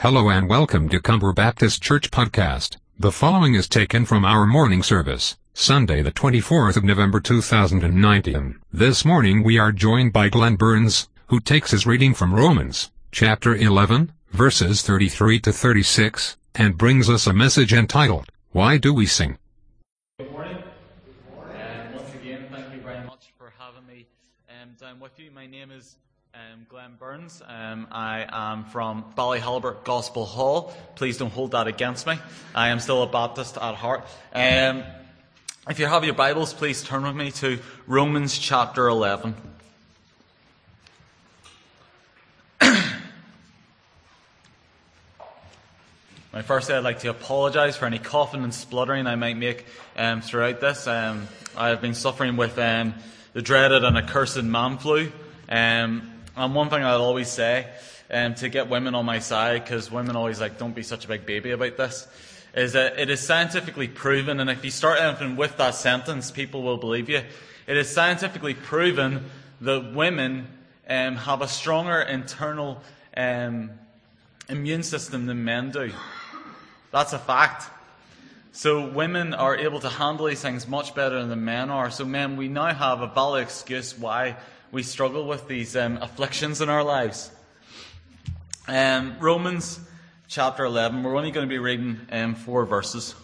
Hello and welcome to Comber Baptist Church Podcast. The following is taken from our morning service, Sunday the 24th of November 2019. This morning we are joined by Glenn Burns, who takes his reading from Romans, chapter 11, verses 33 to 36, and brings us a message entitled, Why Do We Sing? Good morning. Um, once again, thank you very much for having me um, down with you. My name is um, Glenn Burns. Um, I am from Ballyhalbert Gospel Hall. Please don't hold that against me. I am still a Baptist at heart. Um, if you have your Bibles, please turn with me to Romans chapter 11. My first, I'd like to apologise for any coughing and spluttering I might make um, throughout this. Um, I have been suffering with um, the dreaded and accursed man flu. Um, and one thing I'll always say um, to get women on my side, because women always like, don't be such a big baby about this, is that it is scientifically proven, and if you start anything with that sentence, people will believe you. It is scientifically proven that women um, have a stronger internal immune system than men do. That's a fact. So women are able to handle these things much better than men are. So men, we now have a valid excuse why we struggle with these um, afflictions in our lives. Um, Romans chapter 11, we're only going to be reading um, four verses,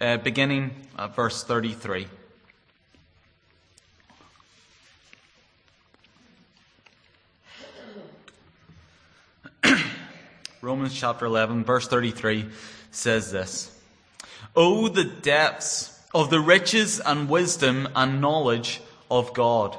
uh, beginning at verse 33. Romans chapter 11, verse 33 says this Oh, the depths of the riches and wisdom and knowledge of God!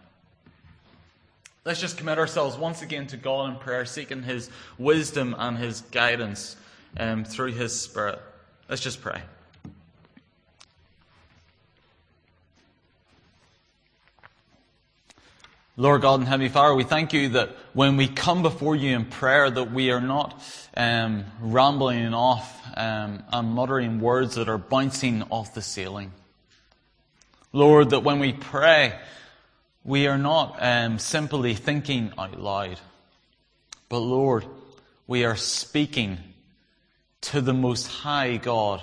Let's just commit ourselves once again to God in prayer, seeking His wisdom and His guidance um, through His Spirit. Let's just pray. Lord God and Heavenly Father, we thank you that when we come before you in prayer, that we are not um, rambling off um, and muttering words that are bouncing off the ceiling. Lord, that when we pray, we are not um, simply thinking out loud, but Lord, we are speaking to the Most High God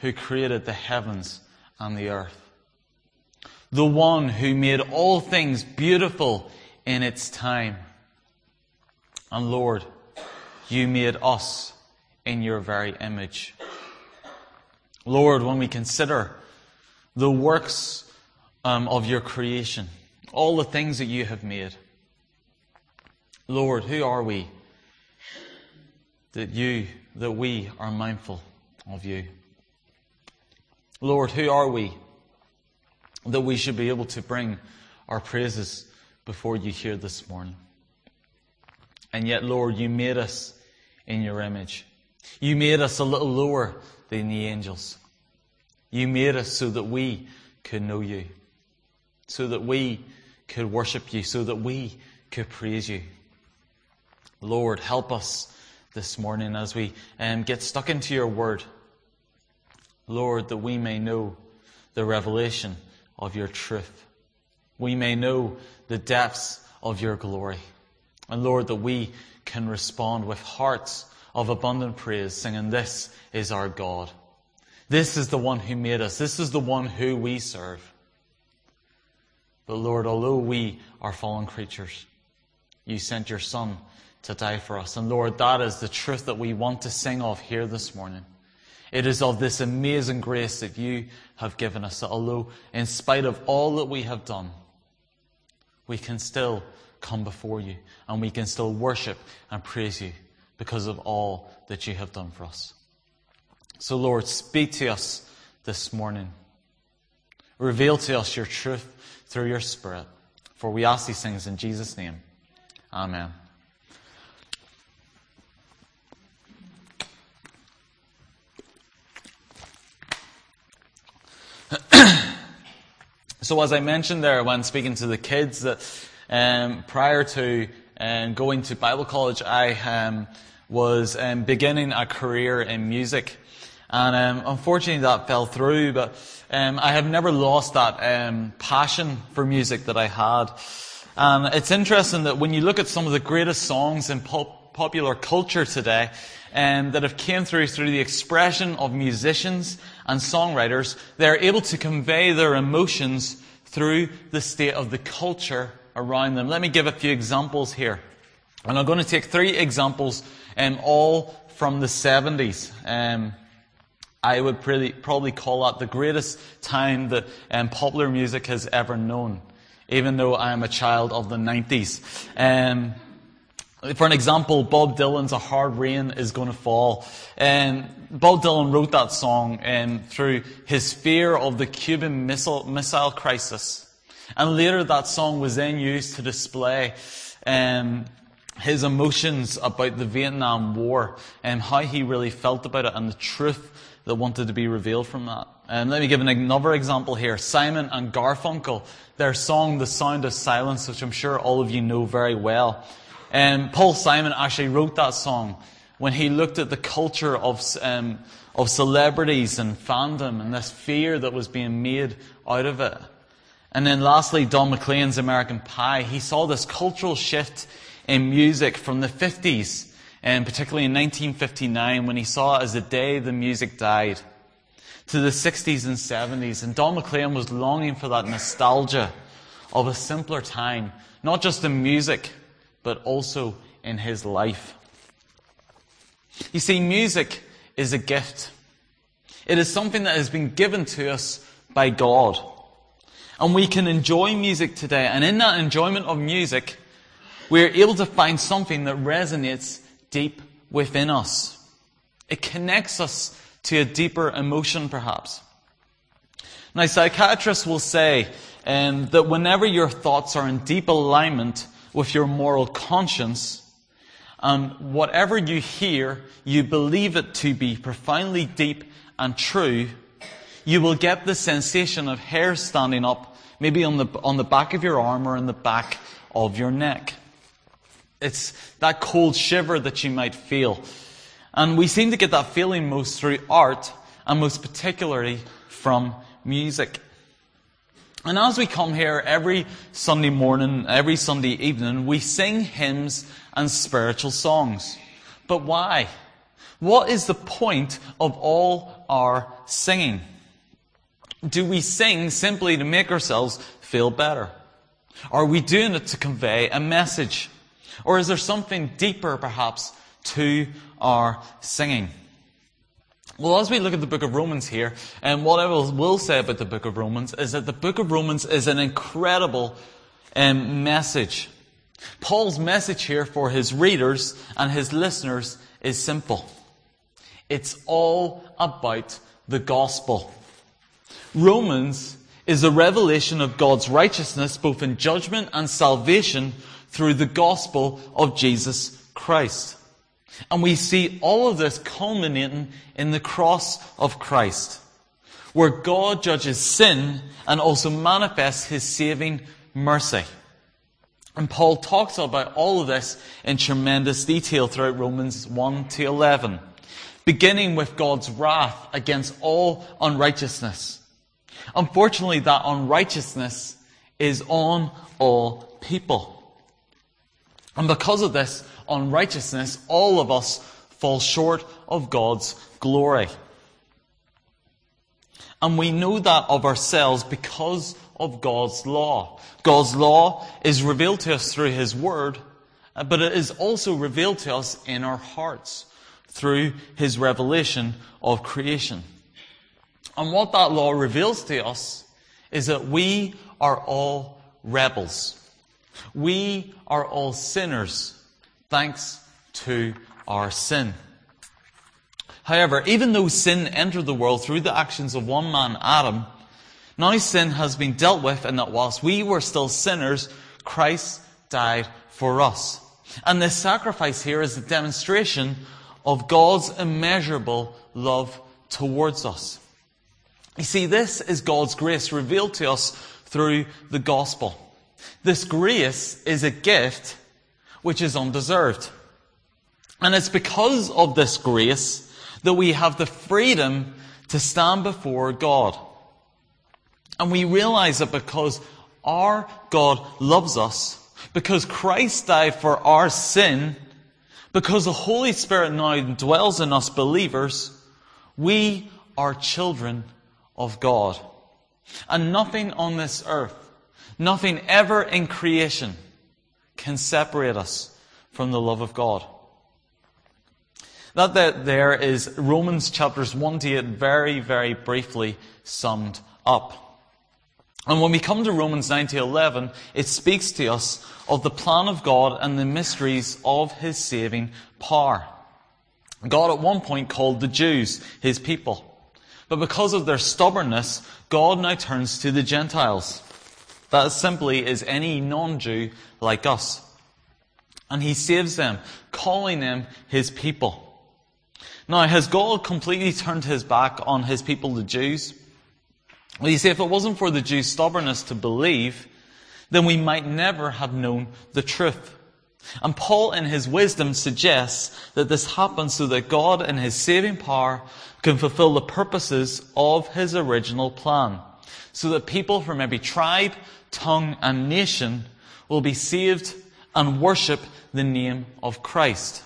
who created the heavens and the earth the one who made all things beautiful in its time. And Lord, you made us in your very image. Lord, when we consider the works um, of your creation, all the things that you have made, Lord, who are we that you, that we are mindful of you? Lord, who are we that we should be able to bring our praises before you here this morning. And yet, Lord, you made us in your image. You made us a little lower than the angels. You made us so that we could know you, so that we could worship you, so that we could praise you. Lord, help us this morning as we um, get stuck into your word. Lord, that we may know the revelation of your truth. We may know the depths of your glory. And Lord, that we can respond with hearts of abundant praise, singing, This is our God. This is the one who made us. This is the one who we serve. But Lord, although we are fallen creatures, you sent your Son to die for us. And Lord, that is the truth that we want to sing of here this morning. It is of this amazing grace that you have given us, that although in spite of all that we have done, we can still come before you and we can still worship and praise you because of all that you have done for us. So, Lord, speak to us this morning. Reveal to us your truth through your Spirit. For we ask these things in Jesus' name. Amen. so, as I mentioned there when speaking to the kids, that um, prior to um, going to Bible college, I um, was um, beginning a career in music. And um, unfortunately that fell through, but um, I have never lost that passion for music that I had. And it's interesting that when you look at some of the greatest songs in pop- popular culture today, um, that have came through through the expression of musicians and songwriters, they're able to convey their emotions through the state of the culture around them. Let me give a few examples here. And I'm going to take three examples, um, all from the 70s. Um, I would pretty, probably call that the greatest time that um, popular music has ever known, even though I am a child of the 90s. Um, for an example, Bob Dylan's A Hard Rain is Gonna Fall. And Bob Dylan wrote that song um, through his fear of the Cuban missile, missile crisis. And later that song was then used to display um, his emotions about the Vietnam War and how he really felt about it and the truth that wanted to be revealed from that. And let me give another example here. Simon and Garfunkel, their song The Sound of Silence, which I'm sure all of you know very well. And Paul Simon actually wrote that song when he looked at the culture of, um, of celebrities and fandom and this fear that was being made out of it. And then lastly, Don McLean's American Pie. He saw this cultural shift in music from the 50s, and particularly in 1959 when he saw it as the day the music died, to the 60s and 70s. And Don McLean was longing for that nostalgia of a simpler time, not just in music, but also in his life. You see, music is a gift. It is something that has been given to us by God. And we can enjoy music today. And in that enjoyment of music, we are able to find something that resonates deep within us. It connects us to a deeper emotion, perhaps. Now, psychiatrists will say um, that whenever your thoughts are in deep alignment with your moral conscience, and um, whatever you hear, you believe it to be profoundly deep and true, you will get the sensation of hair standing up, maybe on the, on the back of your arm or in the back of your neck. It's that cold shiver that you might feel. And we seem to get that feeling most through art, and most particularly from music. And as we come here every Sunday morning, every Sunday evening, we sing hymns and spiritual songs. But why? What is the point of all our singing? Do we sing simply to make ourselves feel better? Are we doing it to convey a message? Or is there something deeper, perhaps, to our singing? Well, as we look at the book of Romans here, and um, what I will, say about the book of Romans is that the book of Romans is an incredible um, message. Paul's message here for his readers and his listeners is simple. It's all about the gospel. Romans is a revelation of God's righteousness both in judgment and salvation through the gospel of Jesus Christ. And we see all of this culminating in the cross of Christ, where God judges sin and also manifests his saving mercy. And Paul talks about all of this in tremendous detail throughout Romans 1 to 11, beginning with God's wrath against all unrighteousness. Unfortunately, that unrighteousness is on all people. And because of this, unrighteousness, all of us fall short of God's glory. And we know that of ourselves because of God's law. God's law is revealed to us through His Word, uh, but it is also revealed to us in our hearts through His revelation of creation. And what that law reveals to us is that we are all rebels. We are all sinners thanks to our sin. However, even though sin entered the world through the actions of one man, Adam, now sin has been dealt with and that whilst we were still sinners, Christ died for us. And this sacrifice here is a demonstration of God's immeasurable love towards us. You see, this is God's grace revealed to us through the gospel. This grace is a gift which is undeserved. And it's because of this grace that we have the freedom to stand before God. And we realize that because our God loves us, because Christ died for our sin, because the Holy Spirit now dwells in us believers, we are children of God. And nothing on this earth, nothing ever in creation can separate us from the love of God. That, there is Romans chapters 1 to 8 very, very briefly summed up. And when we come to Romans 9 to 11, it speaks to us of the plan of God and the mysteries of His saving power. God at one point called the Jews His people. But because of their stubbornness, God now turns to the Gentiles. That simply is any non-Jew like us. And He saves them, calling them His people. Now, has God completely turned His back on His people, the Jews? Well, you see, if it wasn't for the Jews' stubbornness to believe, then we might never have known the truth. And Paul, in his wisdom, suggests that this happens so that God, in his saving power, can fulfill the purposes of his original plan. So that people from every tribe, tongue, and nation will be saved and worship the name of Christ.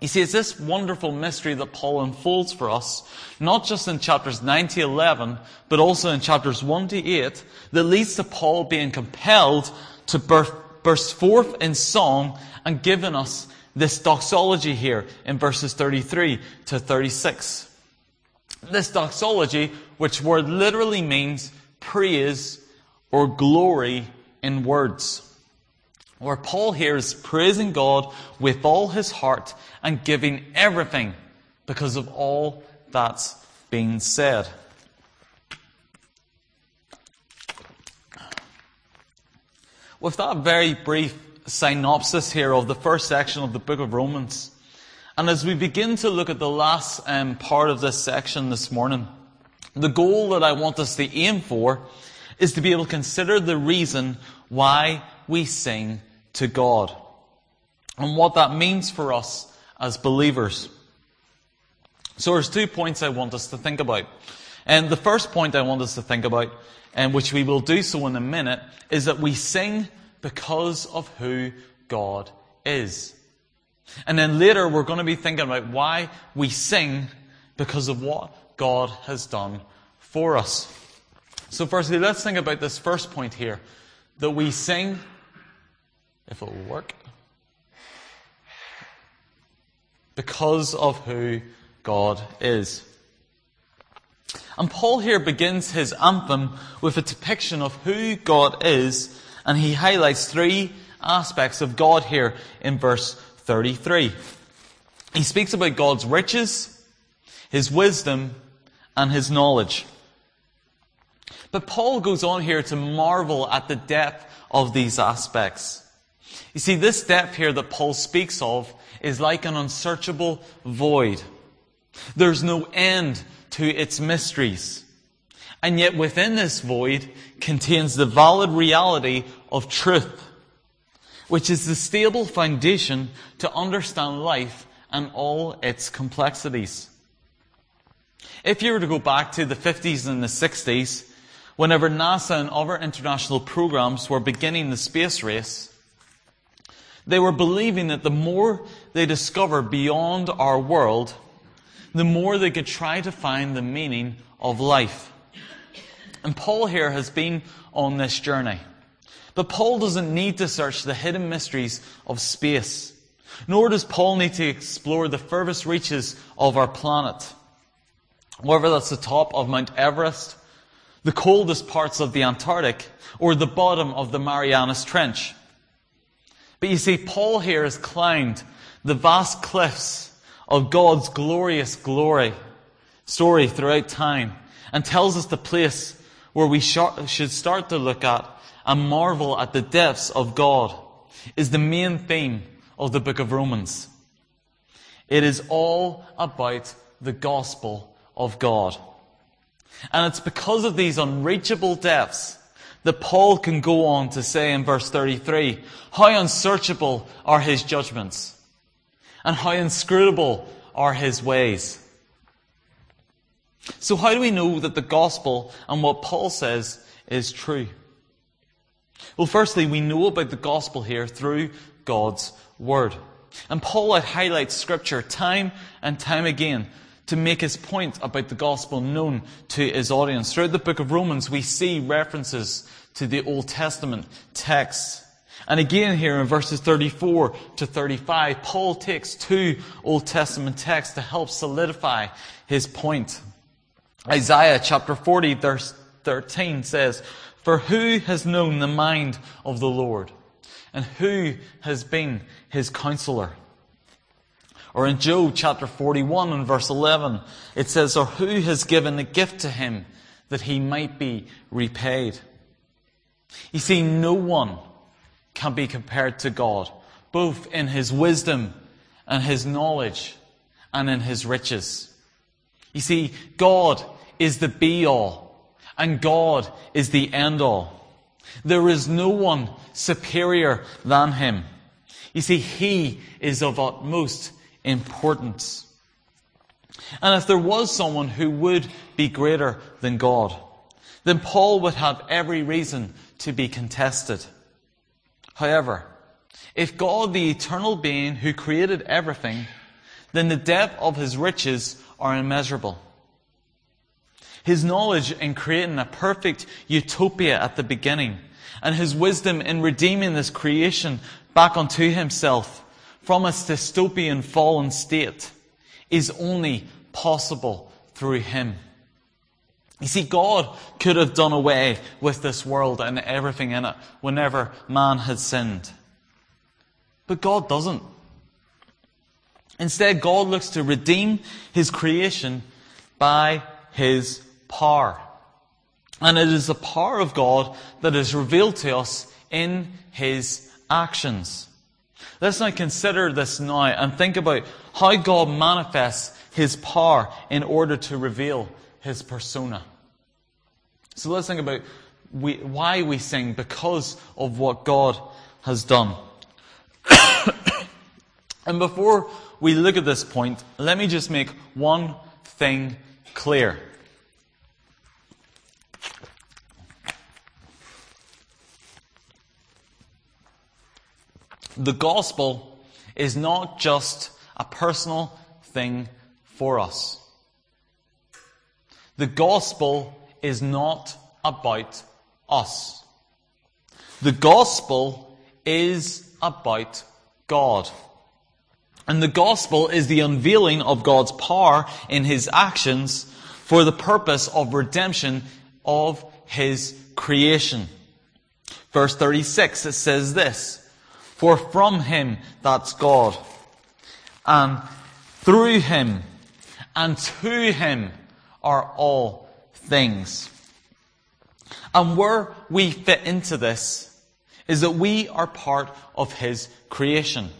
You see, it's this wonderful mystery that Paul unfolds for us, not just in chapters 9 to 11, but also in chapters 1 to 8, that leads to Paul being compelled to burst forth in song and giving us this doxology here in verses 33 to 36. This doxology, which word literally means praise or glory in words where Paul here is praising God with all his heart and giving everything because of all that's been said. With that very brief synopsis here of the first section of the book of Romans, and as we begin to look at the last um, part of this section this morning, the goal that I want us to aim for is to be able to consider the reason why we sing to God and what that means for us as believers. So there's two points I want us to think about. And the first point I want us to think about, and which we will do so in a minute, is that we sing because of who God is. And then later we're going to be thinking about why we sing because of what God has done for us. So firstly, let's think about this first point here. That we sing if it will work. Because of who God is. And Paul here begins his anthem with a depiction of who God is, and he highlights three aspects of God here in verse 33. He speaks about God's riches, his wisdom, and his knowledge. But Paul goes on here to marvel at the depth of these aspects. You see, this depth here that Paul speaks of is like an unsearchable void. There's no end to its mysteries. And yet within this void contains the valid reality of truth, which is the stable foundation to understand life and all its complexities. If you were to go back to the 50s and the 60s, whenever NASA and other international programs were beginning the space race, they were believing that the more they discover beyond our world, the more they could try to find the meaning of life. And Paul here has been on this journey. But Paul doesn't need to search the hidden mysteries of space. Nor does Paul need to explore the furthest reaches of our planet. Whether that's the top of Mount Everest, the coldest parts of the Antarctic, or the bottom of the Marianas Trench. But you see, Paul here has climbed the vast cliffs of God's glorious glory story throughout time and tells us the place where we should start to look at and marvel at the depths of God is the main theme of the book of Romans. It is all about the gospel of God. And it's because of these unreachable depths that Paul can go on to say in verse 33 how unsearchable are his judgments and how inscrutable are his ways. So, how do we know that the gospel and what Paul says is true? Well, firstly, we know about the gospel here through God's word. And Paul highlights scripture time and time again to make his point about the gospel known to his audience. Throughout the book of Romans, we see references to the Old Testament texts. And again here in verses 34 to 35, Paul takes two Old Testament texts to help solidify his point. Isaiah chapter 40 verse 13 says, For who has known the mind of the Lord? And who has been his counselor? Or in Job chapter 41 and verse 11, it says, Or who has given a gift to him that he might be repaid? You see, no one can be compared to God, both in his wisdom and his knowledge and in his riches. You see, God is the be all and God is the end all. There is no one superior than him. You see, he is of utmost importance. And if there was someone who would be greater than God, then Paul would have every reason to be contested. However, if God, the eternal being who created everything, then the depth of his riches are immeasurable. His knowledge in creating a perfect utopia at the beginning, and his wisdom in redeeming this creation back unto himself from its dystopian fallen state is only possible through him. You see, God could have done away with this world and everything in it whenever man had sinned. But God doesn't. Instead, God looks to redeem his creation by his power. And it is the power of God that is revealed to us in his actions. Let's now consider this now and think about how God manifests his power in order to reveal his persona. So let's think about we, why we sing because of what God has done. and before we look at this point, let me just make one thing clear. The gospel is not just a personal thing for us. The gospel is not about us. The gospel is about God. And the gospel is the unveiling of God's power in his actions for the purpose of redemption of his creation. Verse 36, it says this, For from him, that's God, and through him, and to him are all things. And where we fit into this is that we are part of His creation.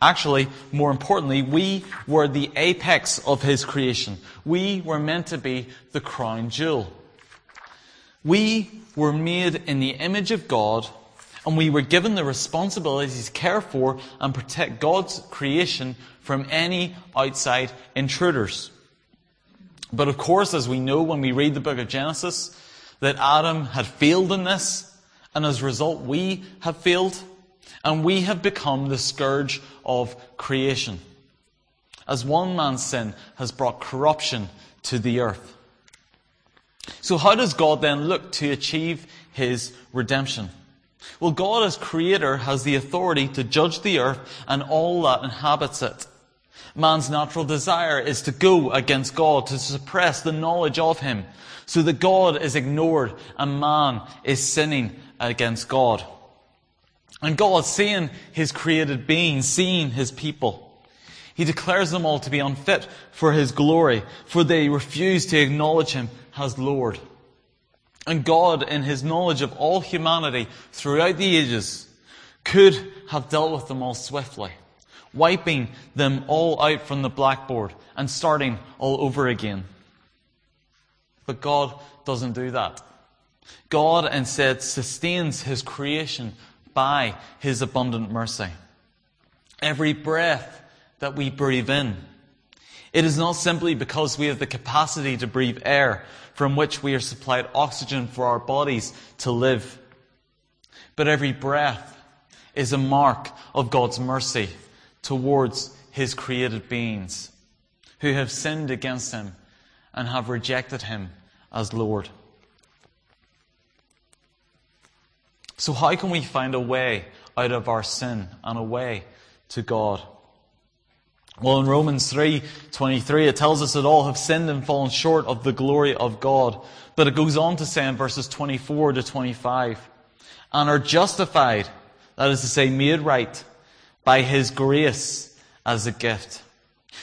Actually, more importantly, we were the apex of His creation. We were meant to be the crown jewel. We were made in the image of God, and we were given the responsibility to care for and protect God's creation from any outside intruders. But of course, as we know when we read the book of Genesis, that Adam had failed in this, and as a result, we have failed, and we have become the scourge of creation. As one man's sin has brought corruption to the earth. So, how does God then look to achieve his redemption? Well, God as creator has the authority to judge the earth and all that inhabits it. Man's natural desire is to go against God, to suppress the knowledge of Him, so that God is ignored and man is sinning against God. And God, seeing His created beings, seeing His people, He declares them all to be unfit for His glory, for they refuse to acknowledge Him as Lord. And God, in His knowledge of all humanity throughout the ages, could have dealt with them all swiftly wiping them all out from the blackboard and starting all over again. But God doesn't do that. God instead sustains his creation by his abundant mercy. Every breath that we breathe in, it is not simply because we have the capacity to breathe air from which we are supplied oxygen for our bodies to live, but every breath is a mark of God's mercy towards his created beings who have sinned against him and have rejected him as Lord. So, how can we find a way out of our sin and a way to God? Well, in Romans 3:23 it tells us that all have sinned and fallen short of the glory of God. But it goes on to say in verses 24 to 25, and are justified, that is to say, made right by his grace as a gift,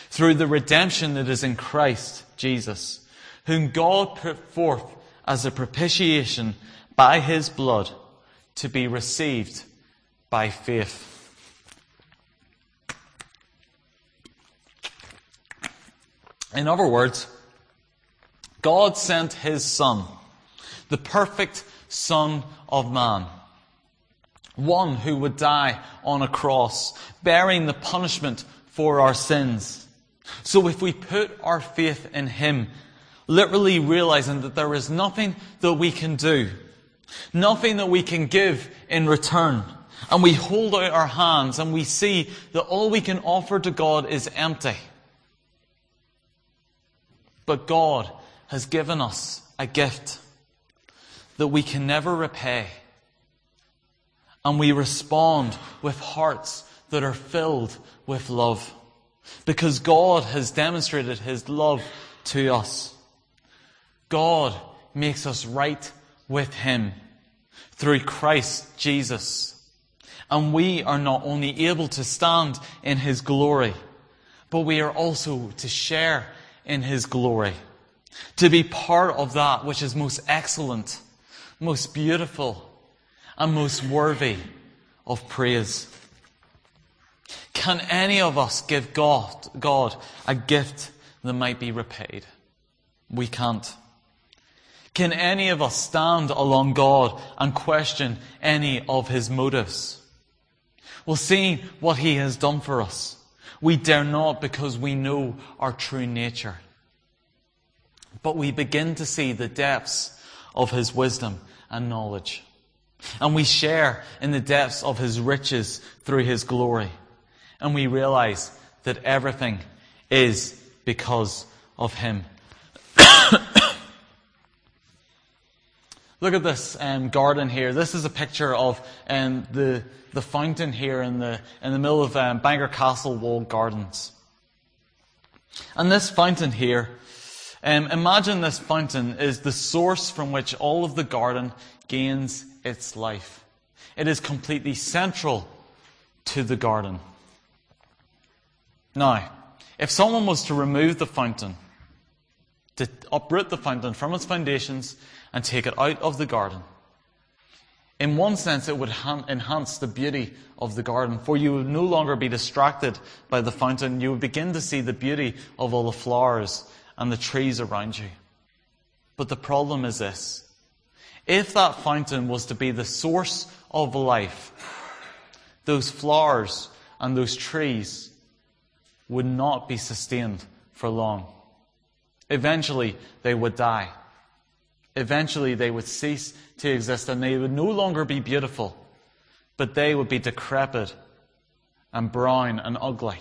through the redemption that is in Christ Jesus, whom God put forth as a propitiation by his blood to be received by faith. In other words, God sent his Son, the perfect Son of Man, one who would die on a cross, bearing the punishment for our sins. So if we put our faith in him, literally realizing that there is nothing that we can do Nothing that we can give in return. And we hold out our hands and we see that all we can offer to God is empty. But God has given us a gift that we can never repay. And we respond with hearts that are filled with love. Because God has demonstrated His love to us. God makes us right with Him through Christ Jesus. And we are not only able to stand in His glory, but we are also to share in His glory. To be part of that which is most excellent, most beautiful, and most worthy of praise. Can any of us give God, God a gift that might be repaid? We can't. Can any of us stand along God and question any of his motives? Well, seeing what he has done for us, we dare not because we know our true nature. But we begin to see the depths of his wisdom and knowledge. And we share in the depths of his riches through his glory. And we realize that everything is because of him. Look at this um, garden here. This is a picture of um, the, the fountain here in the, in the middle of um, Bangor Castle walled gardens. And this fountain here, um, imagine this fountain is the source from which all of the garden gains its life. It is completely central to the garden. Now, if someone was to remove the fountain, to uproot the fountain from its foundations and take it out of the garden. In one sense, it would enhance the beauty of the garden, for you would no longer be distracted by the fountain. You would begin to see the beauty of all the flowers and the trees around you. But the problem is this. If that fountain was to be the source of life, those flowers and those trees would not be sustained for long. Eventually, they would die. Eventually, they would cease to exist and they would no longer be beautiful, but they would be decrepit and brown and ugly.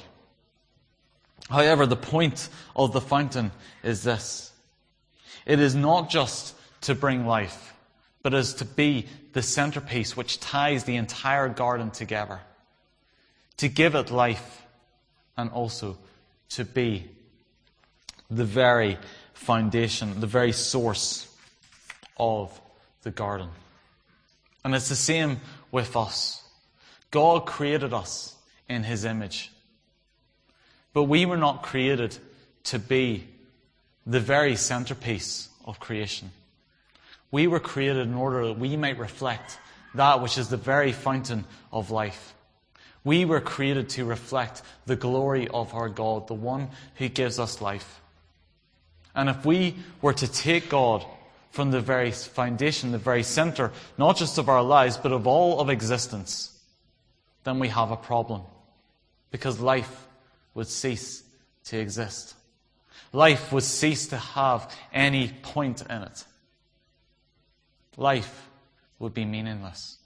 However, the point of the fountain is this it is not just to bring life, but is to be the centerpiece which ties the entire garden together, to give it life, and also to be the very foundation, the very source of the garden. And it's the same with us. God created us in His image. But we were not created to be the very centerpiece of creation. We were created in order that we might reflect that which is the very fountain of life. We were created to reflect the glory of our God, the one who gives us life. And if we were to take God from the very foundation, the very center, not just of our lives, but of all of existence, then we have a problem. Because life would cease to exist. Life would cease to have any point in it. Life would be meaningless.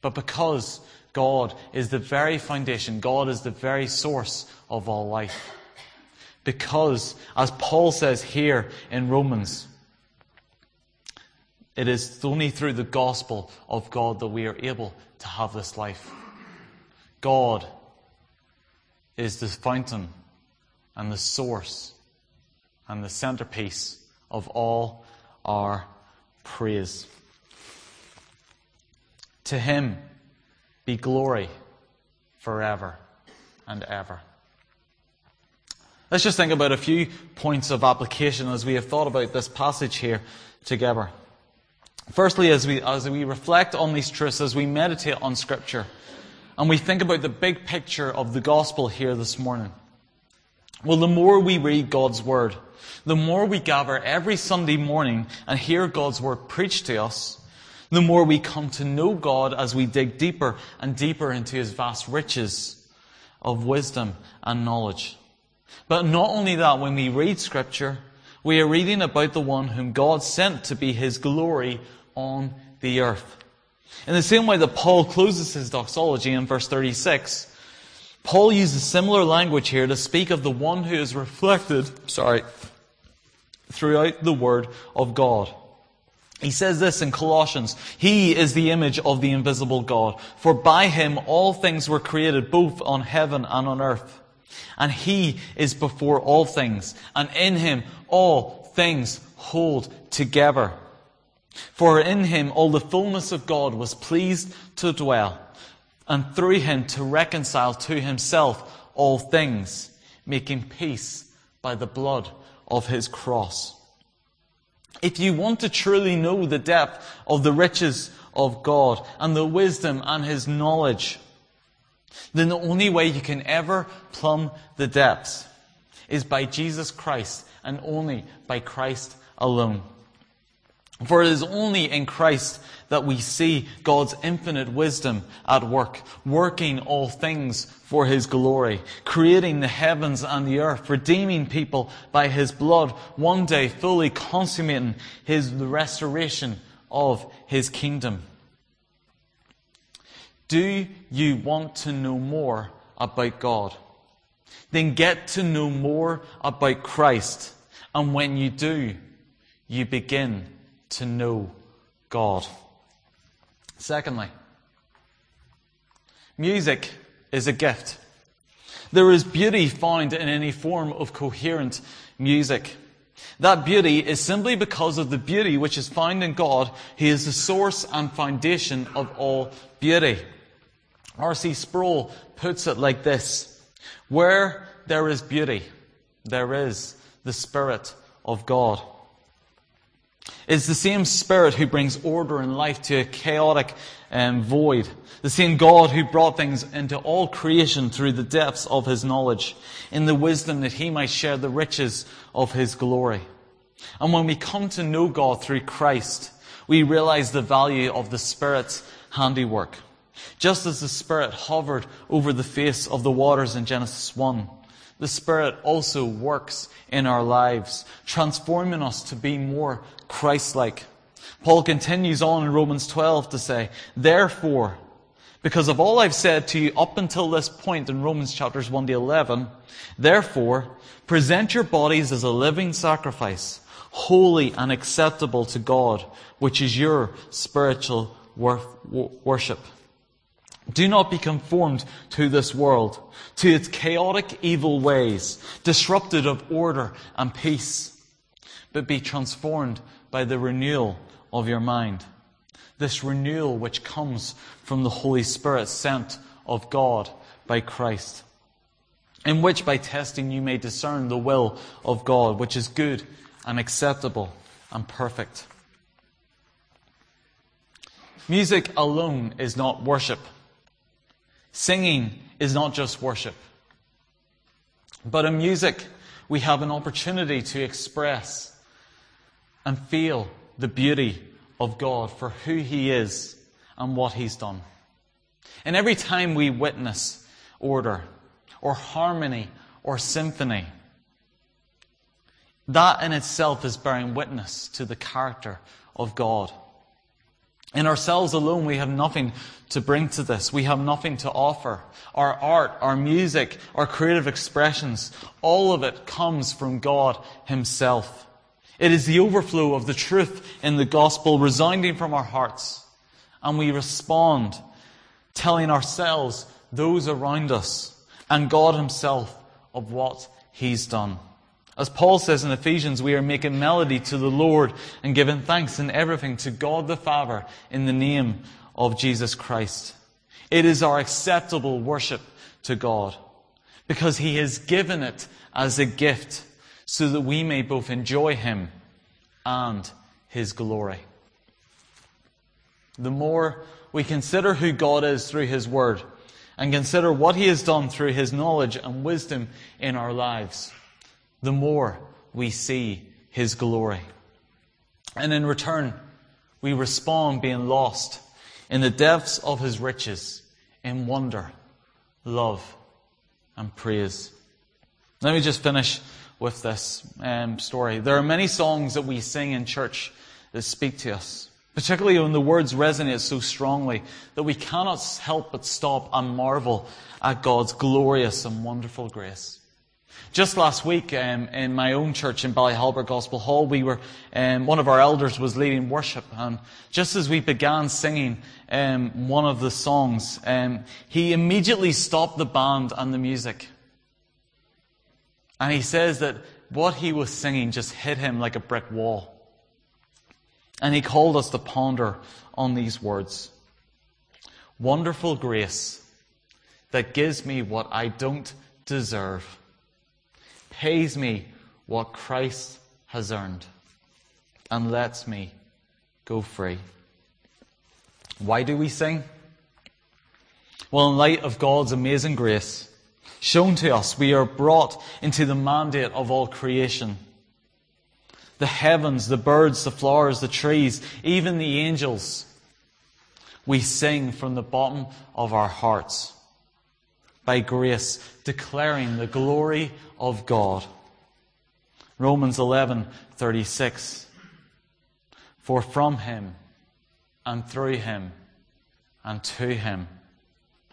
But because God is the very foundation, God is the very source of all life. Because, as Paul says here in Romans, it is only through the gospel of God that we are able to have this life. God is the fountain and the source and the centerpiece of all our praise. To him be glory forever and ever. Let's just think about a few points of application as we have thought about this passage here together. Firstly, as we, as we reflect on these truths, as we meditate on Scripture, and we think about the big picture of the gospel here this morning, well, the more we read God's Word, the more we gather every Sunday morning and hear God's Word preached to us, the more we come to know God as we dig deeper and deeper into His vast riches of wisdom and knowledge. But not only that, when we read Scripture, we are reading about the one whom God sent to be His glory on the earth. In the same way that Paul closes his doxology in verse 36, Paul uses similar language here to speak of the one who is reflected, sorry, throughout the Word of God. He says this in Colossians, He is the image of the invisible God, for by Him all things were created both on heaven and on earth. And He is before all things, and in Him all things hold together. For in Him all the fullness of God was pleased to dwell and through him to reconcile to himself all things, making peace by the blood of his cross. If you want to truly know the depth of the riches of God and the wisdom and his knowledge, then the only way you can ever plumb the depths is by Jesus Christ and only by Christ alone. For it is only in Christ that we see God's infinite wisdom at work, working all things for His glory, creating the heavens and the earth, redeeming people by His blood, one day fully consummating His, the restoration of His kingdom. Do you want to know more about God? Then get to know more about Christ. And when you do, you begin to know God. Secondly, music is a gift. There is beauty found in any form of coherent music. That beauty is simply because of the beauty which is found in God. He is the source and foundation of all beauty. R.C. Sproul puts it like this Where there is beauty, there is the Spirit of God. It's the same Spirit who brings order and life to a chaotic um, void. The same God who brought things into all creation through the depths of His knowledge, in the wisdom that He might share the riches of His glory. And when we come to know God through Christ, we realize the value of the Spirit's handiwork. Just as the Spirit hovered over the face of the waters in Genesis 1, the Spirit also works in our lives, transforming us to be more Christ-like. Paul continues on in Romans 12 to say, Therefore, because of all I've said to you up until this point in Romans chapters 1 to 11, therefore, present your bodies as a living sacrifice, holy and acceptable to God, which is your spiritual worship. Do not be conformed to this world, to its chaotic evil ways, disrupted of order and peace, but be transformed by the renewal of your mind. This renewal which comes from the Holy Spirit sent of God by Christ, in which by testing you may discern the will of God, which is good and acceptable and perfect. Music alone is not worship. Singing is not just worship. But in music, we have an opportunity to express and feel the beauty of God for who He is and what He's done. And every time we witness order or harmony or symphony, that in itself is bearing witness to the character of God. In ourselves alone, we have nothing to bring to this. We have nothing to offer. Our art, our music, our creative expressions, all of it comes from God Himself. It is the overflow of the truth in the gospel resounding from our hearts. And we respond, telling ourselves, those around us, and God Himself of what He's done. As Paul says in Ephesians, we are making melody to the Lord and giving thanks in everything to God the Father in the name of Jesus Christ. It is our acceptable worship to God because He has given it as a gift so that we may both enjoy Him and His glory. The more we consider who God is through His Word and consider what He has done through His knowledge and wisdom in our lives, the more we see His glory. And in return, we respond being lost in the depths of His riches in wonder, love, and praise. Let me just finish with this um, story. There are many songs that we sing in church that speak to us, particularly when the words resonate so strongly that we cannot help but stop and marvel at God's glorious and wonderful grace. Just last week, um, in my own church in Ballyhalbert Gospel Hall, we were um, one of our elders was leading worship, and just as we began singing um, one of the songs, um, he immediately stopped the band and the music, and he says that what he was singing just hit him like a brick wall, and he called us to ponder on these words: "Wonderful grace that gives me what I don't deserve." Pays me what Christ has earned and lets me go free. Why do we sing? Well, in light of God's amazing grace shown to us, we are brought into the mandate of all creation. The heavens, the birds, the flowers, the trees, even the angels. We sing from the bottom of our hearts by grace, declaring the glory of God. Romans 11:36 For from him and through him and to him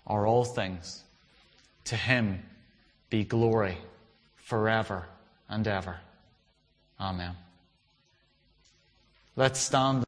are all things. To him be glory forever and ever. Amen. Let's stand